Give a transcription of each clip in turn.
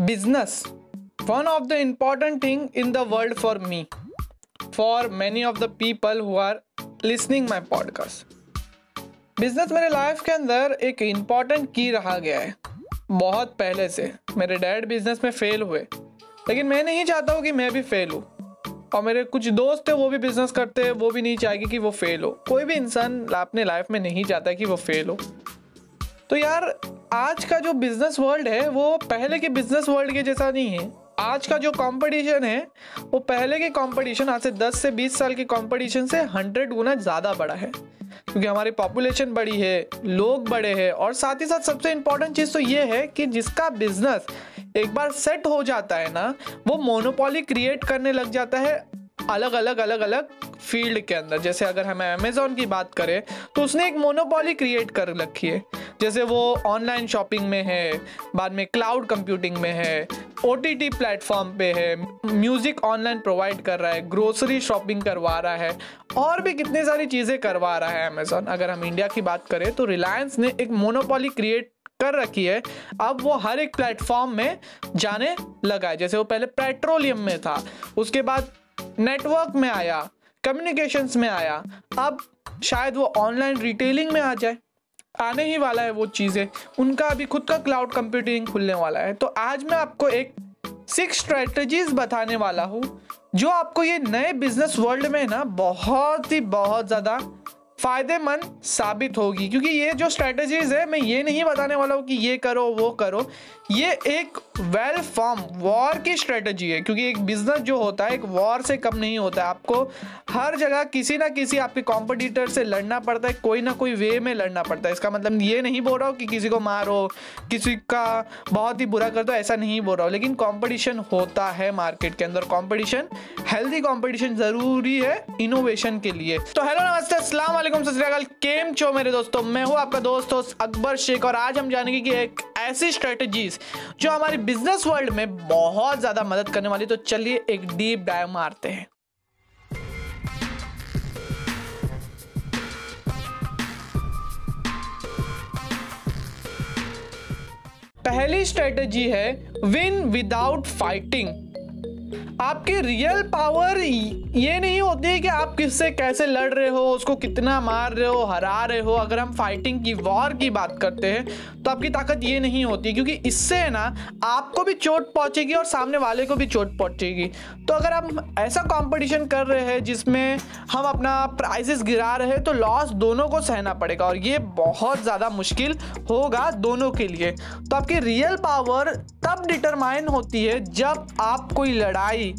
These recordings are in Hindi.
business. One of the important thing in the world for me, for many of the people who are listening my podcast. Business मेरे लाइफ के अंदर एक इंपॉर्टेंट की रहा गया है। बहुत पहले से। मेरे डैड बिज़नेस में फेल हुए। लेकिन मैं नहीं चाहता हूँ कि मैं भी फेल हूँ। और मेरे कुछ दोस्त है, वो भी बिज़नेस करते हैं, वो भी नहीं चाहेगी कि वो फेल हो। कोई भी इंसान अपने लाइफ में नहीं चाहता कि वो फेल हो। तो यार, आज का जो बिज़नेस वर्ल्ड है, वो पहले के बिज़नेस वर्ल्ड के जैसा नहीं है। आज का जो कंपटीशन है, वो पहले के कंपटीशन आज से 10 से 20 साल के कंपटीशन से 100 गुना ज़्यादा बड़ा है। क्योंकि हमारी पॉपुलेशन बड़ी है, लोग बड़े हैं, और साथ ही साथ सबसे इम्पोर्टेंट चीज़ तो ये है कि जिसका बिज़नेस एक बार सेट हो जाता है ना, वो मोनोपोली क्रिएट करने लग जाता है। अलग अलग अलग अलग फ़ील्ड के अंदर। जैसे अगर हम अमेजोन की बात करें तो उसने एक मोनोपोली क्रिएट कर रखी है। जैसे वो ऑनलाइन शॉपिंग में है, बाद में क्लाउड कंप्यूटिंग में है ओ टी टी प्लेटफॉर्म पे है म्यूज़िक ऑनलाइन प्रोवाइड कर रहा है ग्रोसरी शॉपिंग करवा रहा है, और भी कितनी सारी चीज़ें करवा रहा है अमेजोन अगर हम इंडिया की बात करें तो रिलायंस ने एक मोनोपोली क्रिएट कर रखी है। अब वो हर एक प्लेटफॉर्म में जाने लगा है। जैसे वो पहले पेट्रोलियम में था, उसके बाद नेटवर्क में आया कम्युनिकेशंस में आया, अब शायद वो ऑनलाइन रिटेलिंग में आ जाए। आने ही वाला है वो चीज़ें। उनका अभी खुद का क्लाउड कंप्यूटिंग खुलने वाला है। तो आज मैं आपको एक सिक्स स्ट्रेटजीज बताने वाला हूँ, जो आपको ये नए बिज़नेस वर्ल्ड में ना, बहुत ही, बहुत ज़्यादा फ़ायदेमंद साबित होगी। क्योंकि ये जो स्ट्रेटजीज है, मैं ये नहीं बताने वाला हूँ कि ये करो, वो करो। ये एक वेल फॉर्म वॉर की स्ट्रेटजी है। क्योंकि एक बिज़नेस जो होता है, एक वॉर से कम नहीं होता है। आपको हर जगह किसी ना किसी आपके कॉम्पिटिटर से लड़ना पड़ता है, कोई ना कोई वे में लड़ना पड़ता है। इसका मतलब ये नहीं बोल रहा हूँ कि किसी को मारो, किसी का बहुत ही बुरा कर दो, ऐसा नहीं बोल रहा हूँ। लेकिन कॉम्पिटिशन होता है मार्केट के अंदर। कॉम्पिटिशन हेल्थी कॉम्पिटिशन ज़रूरी है इनोवेशन के लिए। तो हेलो नमस्ते असलम सत केम चो मेरे दोस्तों? मैं हूँ आपका दोस्त अकबर शेख, और आज हम जानेंगे कि एक ऐसी स्ट्रेटजीज जो हमारी बिज़नेस वर्ल्ड में बहुत ज़्यादा मदद करने वाली तो चलिए एक डीप डाइव मारते हैं। पहली स्ट्रेटजी है विन विदाउट फाइटिंग आपकी रियल पावर ये नहीं होती कि आप किससे कैसे लड़ रहे हो, उसको कितना मार रहे हो, हरा रहे हो। अगर हम फाइटिंग की वॉर की बात करते हैं तो आपकी ताकत ये नहीं होती, क्योंकि इससे है ना, आपको भी चोट पहुंचेगी और सामने वाले को भी चोट पहुंचेगी। तो अगर हम ऐसा कंपटीशन कर रहे हैं, जिसमें हम अपना प्राइजेस गिरा रहे हैं तो लॉस दोनों को सहना पड़ेगा, और ये बहुत ज़्यादा मुश्किल होगा दोनों के लिए। तो आपकी रियल पावर तब डिटरमाइन होती है जब आप कोई लड़ाई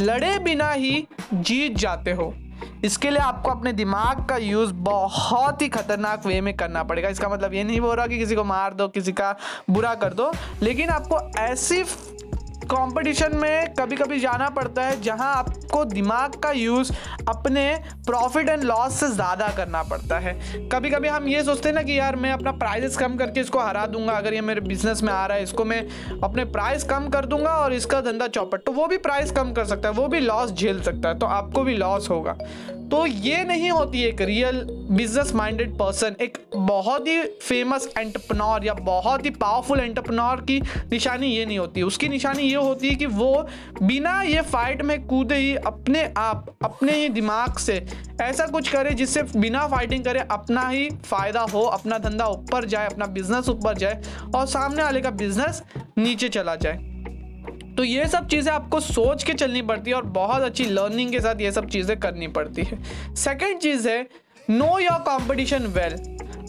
लड़े बिना ही जीत जाते हो। इसके लिए आपको अपने दिमाग का यूज़ बहुत ही खतरनाक वे में करना पड़ेगा। इसका मतलब ये नहीं बोल रहा कि किसी को मार दो, किसी का बुरा कर दो, लेकिन आपको ऐसी कंपटीशन में कभी कभी जाना पड़ता है, जहाँ आपको दिमाग का यूज़ अपने प्रॉफिट एंड लॉस से ज़्यादा करना पड़ता है। कभी कभी हम ये सोचते हैं ना कि यार, मैं अपना प्राइजेस कम करके इसको हरा दूँगा, अगर ये मेरे बिज़नेस में आ रहा है, इसको मैं अपने प्राइस कम कर दूँगा और इसका धंधा चौपट। तो वो भी प्राइस कम कर सकता है, वो भी लॉस झेल सकता है तो आपको भी लॉस होगा। तो ये नहीं होती एक रियल बिज़नेस माइंडेड पर्सन एक बहुत ही फ़ेमस एंटरप्रनोर या बहुत ही पावरफुल एंटरप्रनोर की निशानी ये नहीं होती। उसकी निशानी ये होती है कि वो बिना ये फाइट में कूदे ही अपने आप, अपने ही दिमाग से ऐसा कुछ करे जिससे बिना फाइटिंग करे अपना ही फ़ायदा हो, अपना धंधा ऊपर जाए, अपना बिज़नेस ऊपर जाए और सामने वाले का बिज़नेस नीचे चला जाए। तो ये सब चीज़ें आपको सोच के चलनी पड़ती है और बहुत अच्छी लर्निंग के साथ ये सब चीज़ें करनी पड़ती है। सेकेंड चीज़ है नो योर कॉम्पिटिशन वेल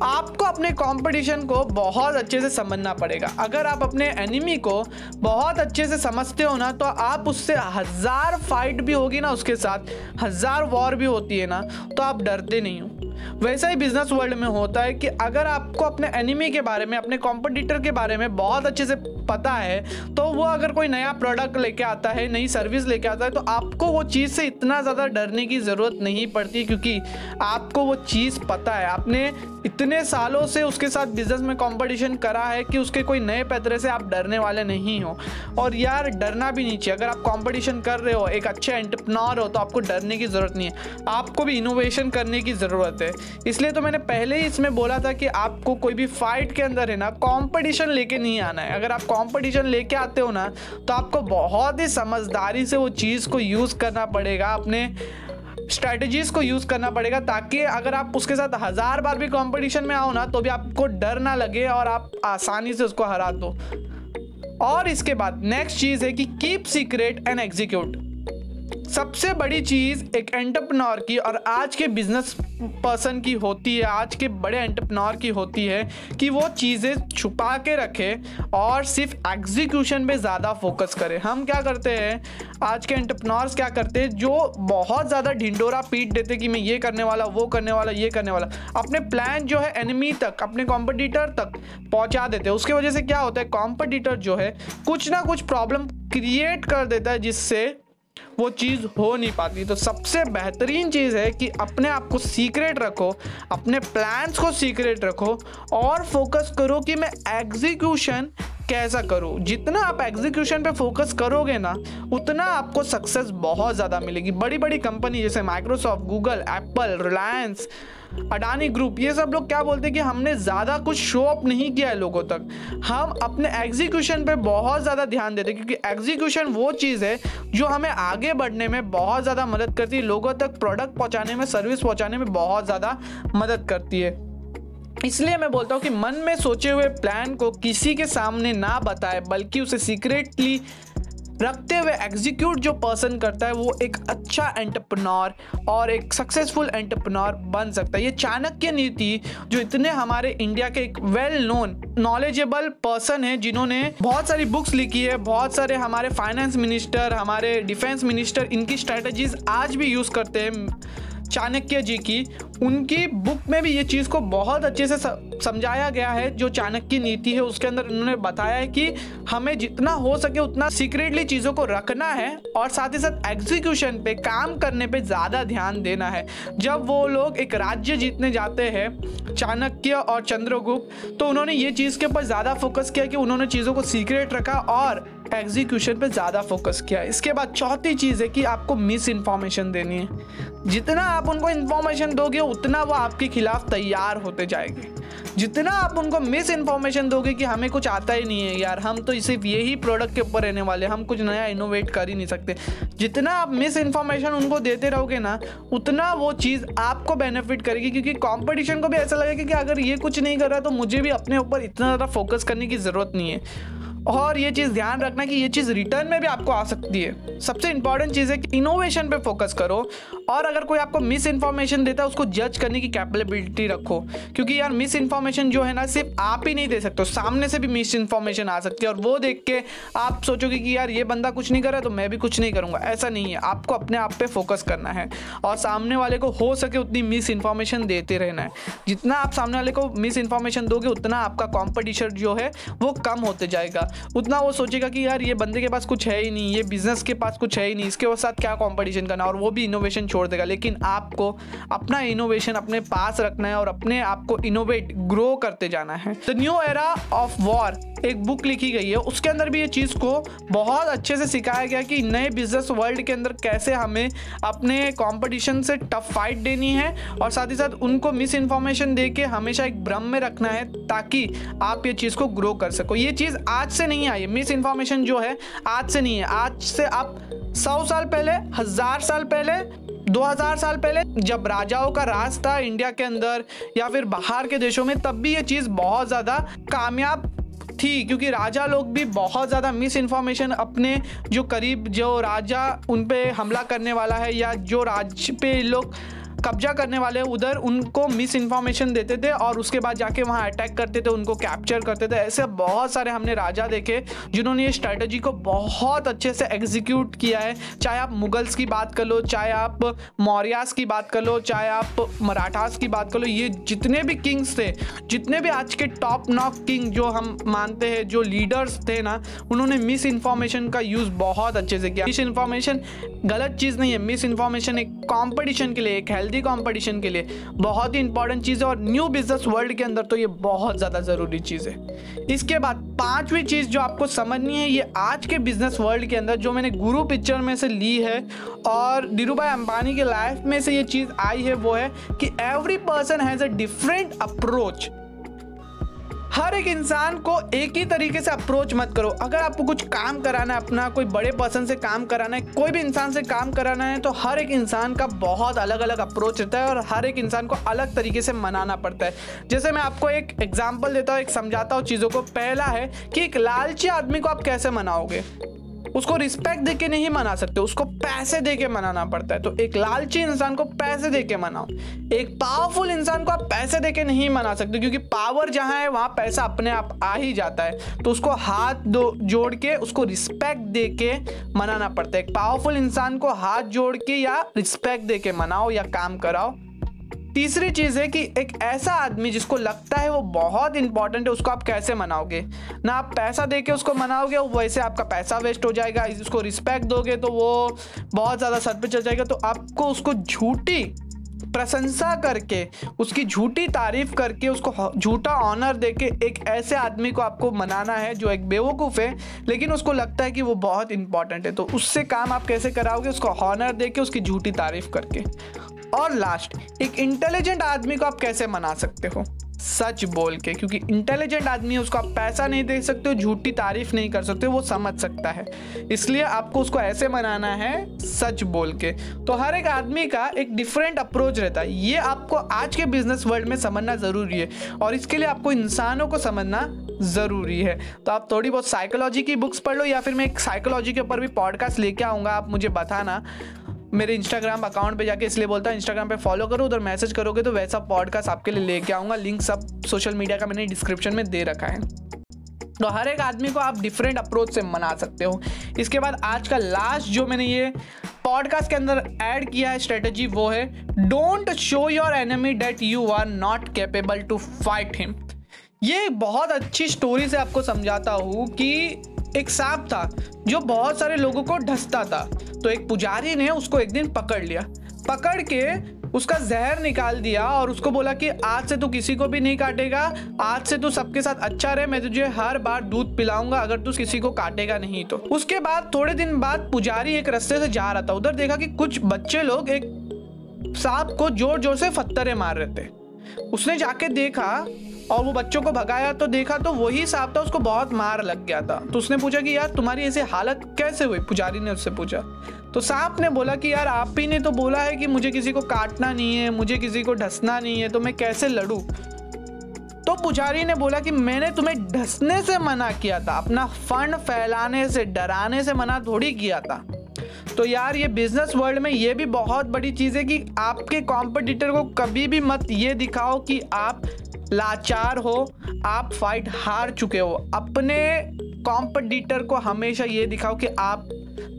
आपको अपने कंपटीशन को बहुत अच्छे से समझना पड़ेगा। अगर आप अपने एनिमी को बहुत अच्छे से समझते हो ना तो आप उससे हज़ार फाइट भी होगी ना उसके साथ। हज़ार वॉर भी होती है ना तो आप डरते नहीं हो। वैसा ही बिज़नेस वर्ल्ड में होता है कि अगर आपको अपने एनिमी के बारे में, अपने कॉम्पिटिटर के बारे में बहुत अच्छे से पता है तो वो अगर कोई नया प्रोडक्ट लेके आता है, नई सर्विस लेके आता है तो आपको वो चीज़ से इतना ज़्यादा डरने की ज़रूरत नहीं पड़ती क्योंकि आपको वो चीज़ पता है। आपने इतने सालों से उसके साथ बिज़नेस में कंपटीशन करा है कि उसके कोई नए पैतरे से आप डरने वाले नहीं हो। और यार, डरना भी नहीं चाहिए। अगर आप कंपटीशन कर रहे हो, एक अच्छे एंटरप्रनोर हो तो आपको डरने की ज़रूरत नहीं है। आपको भी इनोवेशन करने की ज़रूरत है। इसलिए तो मैंने पहले ही इसमें बोला था कि आपको कोई भी फाइट के अंदर है ना कॉम्पिटिशन लेके नहीं आना है। अगर आप कॉम्पिटिशन लेके आते हो ना तो आपको बहुत ही समझदारी से वो चीज़ को यूज़ करना पड़ेगा, अपने स्ट्रैटेजीज को यूज़ करना पड़ेगा, ताकि अगर आप उसके साथ हज़ार बार भी कंपटीशन में आओ ना तो भी आपको डर ना लगे और आप आसानी से उसको हरा दो। और इसके बाद नेक्स्ट चीज़ है कि कीप सीक्रेट एंड एग्जीक्यूट सबसे बड़ी चीज़ एक एंटरप्रनोर की और आज के बिज़नेस पर्सन की होती है, आज के बड़े एंटरप्रनोर की होती है कि वो चीज़ें छुपा के रखे और सिर्फ़ एग्जीक्यूशन पे ज़्यादा फोकस करे। हम क्या करते हैं? आज के एंटरप्रनोर्स क्या करते हैं? जो बहुत ज़्यादा ढिंडोरा पीट देते कि मैं ये करने वाला, वो करने वाला, ये करने वाला, अपने प्लान जो है एनिमी तक, अपने कॉम्पिटिटर तक पहुँचा देते हैं। उसकी वजह से क्या होता है? कॉम्पिटिटर जो है कुछ ना कुछ प्रॉब्लम क्रिएट कर देता है, जिससे वो चीज़ हो नहीं पाती। तो सबसे बेहतरीन चीज़ है कि अपने आप को सीक्रेट रखो, अपने प्लान्स को सीक्रेट रखो और फोकस करो कि मैं एग्जीक्यूशन कैसा करूँ। जितना आप एग्जीक्यूशन पे फोकस करोगे ना, उतना आपको सक्सेस बहुत ज़्यादा मिलेगी। बड़ी बड़ी कंपनी जैसे Microsoft Google Apple Reliance Adani group, ये सब लोग क्या बोलते हैं कि हमने ज़्यादा कुछ शो अप नहीं किया है लोगों तक। हम अपने एग्जीक्यूशन पे बहुत ज़्यादा ध्यान देते क्योंकि एग्जीक्यूशन वो चीज़ है जो हमें आगे बढ़ने में बहुत ज़्यादा मदद करती है, लोगों तक प्रोडक्ट पहुँचाने में सर्विस पहुँचाने में बहुत ज़्यादा मदद करती है। इसलिए मैं बोलता हूँ कि मन में सोचे हुए प्लान को किसी के सामने ना बताए, बल्कि उसे सीक्रेटली रखते हुए एग्जीक्यूट जो पर्सन करता है, वो एक अच्छा एंटरप्रनोर और एक सक्सेसफुल एंटरप्रनोर बन सकता है। ये चाणक्य नीति जो इतने हमारे इंडिया के एक वेल नोन नॉलेजेबल पर्सन है, जिन्होंने बहुत सारी बुक्स लिखी है, बहुत सारे हमारे फाइनेंस मिनिस्टर हमारे डिफेंस मिनिस्टर इनकी स्ट्रेटजीज आज भी यूज़ करते हैं चाणक्य जी की। उनकी बुक में भी ये चीज़ को बहुत अच्छे से समझाया गया है, जो चाणक्य नीति है, उसके अंदर उन्होंने बताया है कि हमें जितना हो सके उतना सीक्रेटली चीज़ों को रखना है और साथ ही साथ एग्जीक्यूशन पे, काम करने पे ज़्यादा ध्यान देना है। जब वो लोग एक राज्य जीतने जाते हैं, चाणक्य और चंद्रगुप्त तो उन्होंने ये चीज़ के ऊपर ज़्यादा फोकस किया कि उन्होंने चीज़ों को सीक्रेट रखा और एग्जीक्यूशन पे ज़्यादा फोकस किया। इसके बाद चौथी चीज़ है कि आपको मिस इन्फॉर्मेशन देनी है। जितना आप उनको इन्फॉर्मेशन दोगे, उतना वो आपके खिलाफ तैयार होते जाएँगे। जितना आप उनको मिस इन्फॉर्मेशन दोगे कि हमें कुछ आता ही नहीं है यार, हम तो सिर्फ़ यही प्रोडक्ट के ऊपर रहने वाले हम कुछ नया इनोवेट कर ही नहीं सकते। जितना आप मिस इन्फॉर्मेशन उनको देते रहोगे ना, उतना वो चीज़ आपको बेनिफिट करेगी, क्योंकि कॉम्पिटिशन को भी ऐसा लगेगा कि अगर ये कुछ नहीं कर रहा तो मुझे भी अपने ऊपर इतना ज़्यादा फोकस करने की ज़रूरत नहीं है। और ये चीज़ ध्यान रखना कि ये चीज़ रिटर्न में भी आपको आ सकती है। सबसे इंपॉर्टेंट चीज़ है कि इनोवेशन पे फोकस करो और अगर कोई आपको मिस इन्फॉर्मेशन देता है, उसको जज करने की कैपेबिलिटी रखो। क्योंकि यार मिस इन्फॉर्मेशन जो है ना, सिर्फ़ आप ही नहीं दे सकते सामने से भी मिस इन्फॉर्मेशन आ सकती है और वो देख के आप सोचोगे कि यार ये बंदा कुछ नहीं कर रहा तो मैं भी कुछ नहीं करूँगा। ऐसा नहीं है, आपको अपने आप पे फोकस करना है और सामने वाले को हो सके उतनी मिस इन्फॉर्मेशन देते रहना है। जितना आप सामने वाले को मिस इन्फॉर्मेशन दोगे, उतना आपका कॉम्पिटिशन जो है, वो कम होते जाएगा। उतना वो सोचेगा कि यार, ये बंदे के पास कुछ है ही नहीं, ये बिज़नेस के पास कुछ है ही नहीं, इसके साथ क्या कॉम्पिटिशन करना और वो भी इनोवेशन छोड़ देगा। लेकिन आपको अपना इनोवेशन अपने पास रखना है और अपने आप को इनोवेट ग्रो करते जाना है। The new era of war एक बुक लिखी गई है। उसके अंदर भी ये चीज़ को बहुत अच्छे से सिखाया गया कि नए बिज़नेस वर्ल्ड के अंदर कैसे हमें अपने कंपटीशन से टफ फाइट देनी है और साथ ही साथ उनको मिस इन्फॉर्मेशन दे के हमेशा एक भ्रम में रखना है ताकि आप ये चीज़ को ग्रो कर सको। ये चीज़ आज से नहीं आई मिस इन्फॉर्मेशन जो है, आज से नहीं है। आज से आप सौ साल पहले, हज़ार साल पहले 2000 साल पहले, जब राजाओं का राज था इंडिया के अंदर या फिर बाहर के देशों में, तब भी ये चीज़ बहुत ज़्यादा कामयाब थी, क्योंकि राजा लोग भी बहुत ज़्यादा मिस इन्फॉर्मेशन अपने जो करीब जो राजा उन पे हमला करने वाला है या जो राज्य पे लोग कब्जा करने वाले उधर उनको मिस इन्फॉर्मेशन देते थे और उसके बाद जाके वहाँ अटैक करते थे, उनको कैप्चर करते थे। ऐसे बहुत सारे हमने राजा देखे, जिन्होंने ये स्ट्रैटेजी को बहुत अच्छे से एग्जीक्यूट किया है। चाहे आप मुगल्स की बात कर लो, चाहे आप मौर्यास की बात कर लो, चाहे आप मराठास की बात कर लो, ये जितने भी किंग्स थे, जितने भी आज के टॉप नॉक किंग जो हम मानते हैं, जो लीडर्स थे ना, उन्होंने मिस इन्फॉर्मेशन का यूज़ बहुत अच्छे से किया। मिस इन्फॉर्मेशन गलत चीज़ नहीं है। मिस इन्फॉर्मेशन एक कॉम्पिटिशन के लिए, एक हेल्थी हेल्दी कंपटीशन के लिए। बहुत ही इंपॉर्टेंट चीज़ है और न्यू बिज़नेस वर्ल्ड के अंदर तो ये बहुत ज़्यादा ज़रूरी चीज़ है। इसके बाद पांचवी चीज़ जो आपको समझनी है, ये आज के बिज़नेस वर्ल्ड के अंदर जो मैंने गुरु पिक्चर में से ली है और धीरू भाई अंबानी के लाइफ में से ये चीज़ आई है, वो है कि every person has a different approach हर एक इंसान को एक ही तरीके से अप्रोच मत करो। अगर आपको कुछ काम कराना है, अपना कोई बड़े पर्सन से काम कराना है, कोई भी इंसान से काम कराना है तो हर एक इंसान का बहुत अलग अलग अप्रोच रहता है और हर एक इंसान को अलग तरीके से मनाना पड़ता है। जैसे मैं आपको एक एग्ज़ाम्पल देता हूँ, एक समझाता हूँ चीज़ों को। पहला है कि एक लालची आदमी को आप कैसे मनाओगे? उसको रिस्पेक्ट दे के नहीं मना सकते, उसको पैसे दे के मनाना पड़ता है। तो एक लालची इंसान को पैसे दे के मनाओ। एक पावरफुल इंसान को आप पैसे दे के नहीं मना सकते, क्योंकि पावर जहाँ है, वहाँ पैसा अपने आप आ ही जाता है। तो उसको हाथ दो, जोड़ के उसको रिस्पेक्ट दे के मनाना पड़ता है। एक पावरफुल इंसान को हाथ जोड़ के या रिस्पेक्ट दे के मनाओ या काम कराओ। तीसरी चीज़ है कि एक ऐसा आदमी जिसको लगता है वो बहुत इंपॉर्टेंट है, उसको आप कैसे मनाओगे? ना आप पैसा दे के उसको मनाओगे वैसे आपका पैसा वेस्ट हो जाएगा उसको रिस्पेक्ट दोगे तो वो बहुत ज़्यादा सर पर चल जाएगा। तो आपको उसको झूठी प्रशंसा करके, उसकी झूठी तारीफ़ करके, उसको झूठा ऑनर देके एक ऐसे आदमी को आपको मनाना है जो एक बेवकूफ़ है, लेकिन उसको लगता है कि वो बहुत इंपॉर्टेंट है। तो उससे काम आप कैसे कराओगे? उसको ऑनर देके, उसकी झूठी तारीफ़ करके। और लास्ट एक इंटेलिजेंट आदमी को आप कैसे मना सकते हो? सच बोल के, क्योंकि इंटेलिजेंट आदमी है, उसको आप पैसा नहीं दे सकते हो झूठी तारीफ़ नहीं कर सकते, वो समझ सकता है। इसलिए आपको उसको ऐसे मनाना है, सच बोल के। तो हर एक आदमी का एक डिफरेंट अप्रोच रहता है। ये आपको आज के बिज़नेस वर्ल्ड में समझना ज़रूरी है, और इसके लिए आपको इंसानों को समझना ज़रूरी है। तो आप थोड़ी बहुत साइकोलॉजी की बुक्स पढ़ लो, या फिर मैं एक साइकोलॉजी के ऊपर भी पॉडकास्ट लेके आऊँगा, आप मुझे बताना। मेरे इंस्टाग्राम अकाउंट पे जाके इसलिए बोलता हूँ इंस्टाग्राम पे फॉलो करो, उधर मैसेज करोगे तो वैसा पॉडकास्ट आपके लिए लेके आऊँगा। लिंक सब सोशल मीडिया का मैंने डिस्क्रिप्शन में दे रखा है। तो हर एक आदमी को आप डिफरेंट अप्रोच से मना सकते हो। इसके बाद आज का लास्ट जो मैंने ये पॉडकास्ट के अंदर ऐड किया है स्ट्रेटजी वो है don't show your enemy that you are not capable to fight him ये बहुत अच्छी स्टोरी से आपको समझाता हूँ कि एक सांप था, जो बहुत सारे लोगों को ढसता था। तो एक पुजारी ने उसको एक दिन पकड़ लिया। पकड़ के उसका जहर निकाल दिया और उसको बोला कि, आज से तू किसी को भी नहीं काटेगा। आज से तू सबके साथ अच्छा रहे। मैं तुझे हर बार दूध पिलाऊँगा अगर तू किसी को काटेगा नहीं तो। उसके बाद, थोड़े दिन बाद पुजारी एक रस्ते से जा रहा था। उधर देखा कि कुछ बच्चे लोग एक सांप को ज़ोर ज़ोर से फत्तरे मार रहे थे। उसने जाके देखा और वो बच्चों को भगाया तो देखा तो वही सांप था, उसको बहुत मार लग गया था। तो उसने पूछा कि यार, तुम्हारी ऐसी हालत कैसे हुई? पुजारी ने उससे पूछा। तो सांप ने बोला कि यार, आप ही ने तो बोला है कि मुझे किसी को काटना नहीं है, मुझे किसी को ढसना नहीं है तो मैं कैसे लड़ू? तो पुजारी ने बोला कि मैंने तुम्हें ढसने से मना किया था, अपना फंड फैलाने से, डराने से मना थोड़ी किया था। तो यार, ये बिज़नेस वर्ल्ड में ये भी बहुत बड़ी चीज़ है कि आपके कॉम्पिटिटर को कभी भी मत ये दिखाओ कि आप लाचार हो, आप फाइट हार चुके हो। अपने कॉम्पिटिटर को हमेशा ये दिखाओ कि आप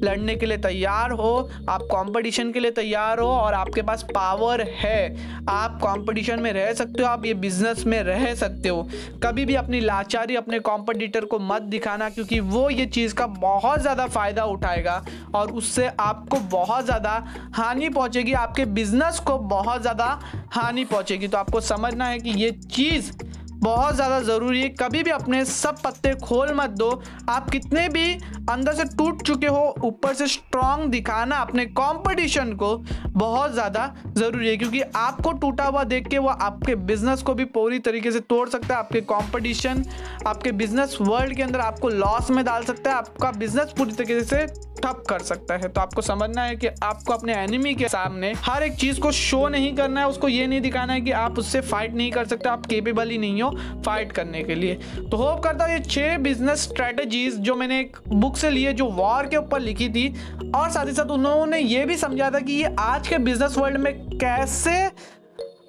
लड़ने के लिए तैयार हो, आप कंपटीशन के लिए तैयार हो और आपके पास पावर है। आप कंपटीशन में रह सकते हो, आप ये बिज़नेस में रह सकते हो। कभी भी अपनी लाचारी अपने कॉम्पिटिटर को मत दिखाना क्योंकि वो ये चीज़ का बहुत ज़्यादा फ़ायदा उठाएगा और उससे आपको बहुत ज़्यादा हानि पहुँचेगी, आपके बिज़नेस को बहुत ज़्यादा हानि पहुँचेगी। तो आपको समझना है कि ये चीज़ बहुत ज़्यादा ज़रूरी है। कभी भी अपने सब पत्ते खोल मत दो। आप कितने भी अंदर से टूट चुके हो, ऊपर से स्ट्रांग दिखाना अपने कंपटीशन को बहुत ज़्यादा ज़रूरी है, क्योंकि आपको टूटा हुआ देख के वो आपके बिज़नेस को भी पूरी तरीके से तोड़ सकता है, आपके कंपटीशन आपके बिज़नेस वर्ल्ड के अंदर आपको लॉस में डाल सकता है, आपका बिज़नेस पूरी तरीके से ठप कर सकता है। तो आपको समझना है कि आपको अपने एनिमी के सामने हर एक चीज़ को शो नहीं करना है, उसको ये नहीं दिखाना है कि आप उससे फाइट नहीं कर सकते, आप केपेबल ही नहीं हो फाइट करने के लिए। तो होप करता हूँ ये छह बिज़नेस स्ट्रेटेजीज जो मैंने एक बुक से लिए जो वॉर के ऊपर लिखी थी। और साथ ही साथ उन्होंने ये भी समझा था कि ये आज के बिज़नेस वर्ल्ड में कैसे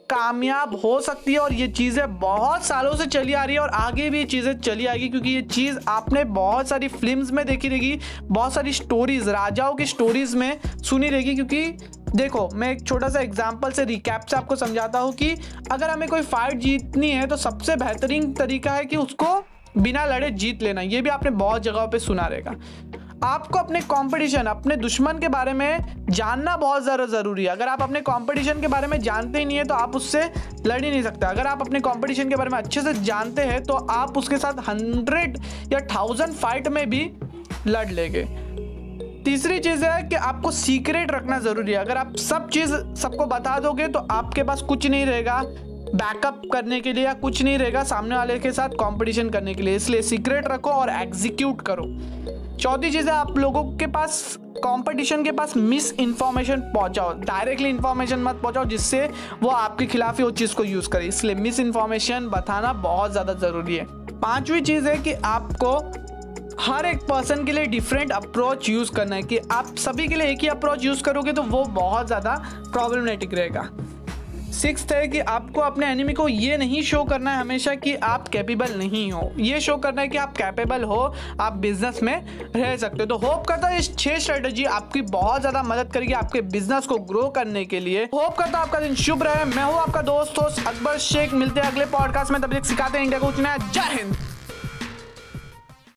कामयाब हो सकती है और ये चीज़ें बहुत सालों से चली आ रही है और आगे भी ये चीज़ें चली आएगी क्योंकि ये चीज़ आपने बहुत सारी फिल्म्स में देखी रहेगी, बहुत सारी स्टोरीज राजाओं की स्टोरीज में सुनी रहेगी क्योंकि देखो, मैं एक छोटा सा एग्ज़ाम्पल से रिकैप से आपको समझाता हूँ कि अगर हमें कोई फाइट जीतनी है तो सबसे बेहतरीन तरीका है कि उसको बिना लड़े जीत लेना, ये भी आपने बहुत जगहों पे सुना रहेगा। आपको अपने कंपटीशन अपने दुश्मन के बारे में जानना बहुत ज़्यादा ज़रूरी है। अगर आप अपने कंपटीशन के बारे में जानते ही नहीं है तो आप उससे लड़ ही नहीं सकते। अगर आप अपने कंपटीशन के बारे में अच्छे से जानते हैं तो आप उसके साथ हंड्रेड या थाउज़ेंड फाइट में भी लड़ लेंगे। तीसरी चीज़ है कि आपको सीक्रेट रखना ज़रूरी है। अगर आप सब चीज़ सबको बता दोगे तो आपके पास कुछ नहीं रहेगा। बैकअप करने के लिए या कुछ नहीं रहेगा, सामने वाले के साथ कंपटीशन करने के लिए। इसलिए सीक्रेट रखो और एग्जीक्यूट करो। चौथी चीज़ है, आप लोगों के पास कंपटीशन के पास मिस इन्फॉर्मेशन पहुंचाओ। डायरेक्टली इन्फॉर्मेशन मत पहुंचाओ जिससे वो आपके खिलाफ ही उस चीज़ को यूज़ करे। इसलिए मिस इन्फॉर्मेशन बताना बहुत ज़्यादा ज़रूरी है। पांचवी चीज़ है कि आपको हर एक पर्सन के लिए डिफरेंट अप्रोच यूज़ करना है। कि आप सभी के लिए एक ही अप्रोच यूज़ करोगे तो वो बहुत ज़्यादा प्रॉब्लमेटिक रहेगा। सिक्स है कि आपको अपने एनिमी को ये नहीं शो करना है हमेशा कि आप कैपेबल नहीं हो। ये शो करना है कि आप कैपेबल हो, आप बिज़नेस में रह सकते हो। तो होप करता है इस छह स्ट्रेटेजी आपकी बहुत ज़्यादा मदद करेगी आपके बिज़नेस को ग्रो करने के लिए। होप करता है आपका दिन शुभ रहे। मैं हूँ आपका दोस्त होस्ट अकबर शेख। मिलते हैं अगले पॉडकास्ट में। तब तक सिखाते हैं इंडिया को उतना जय हिंद।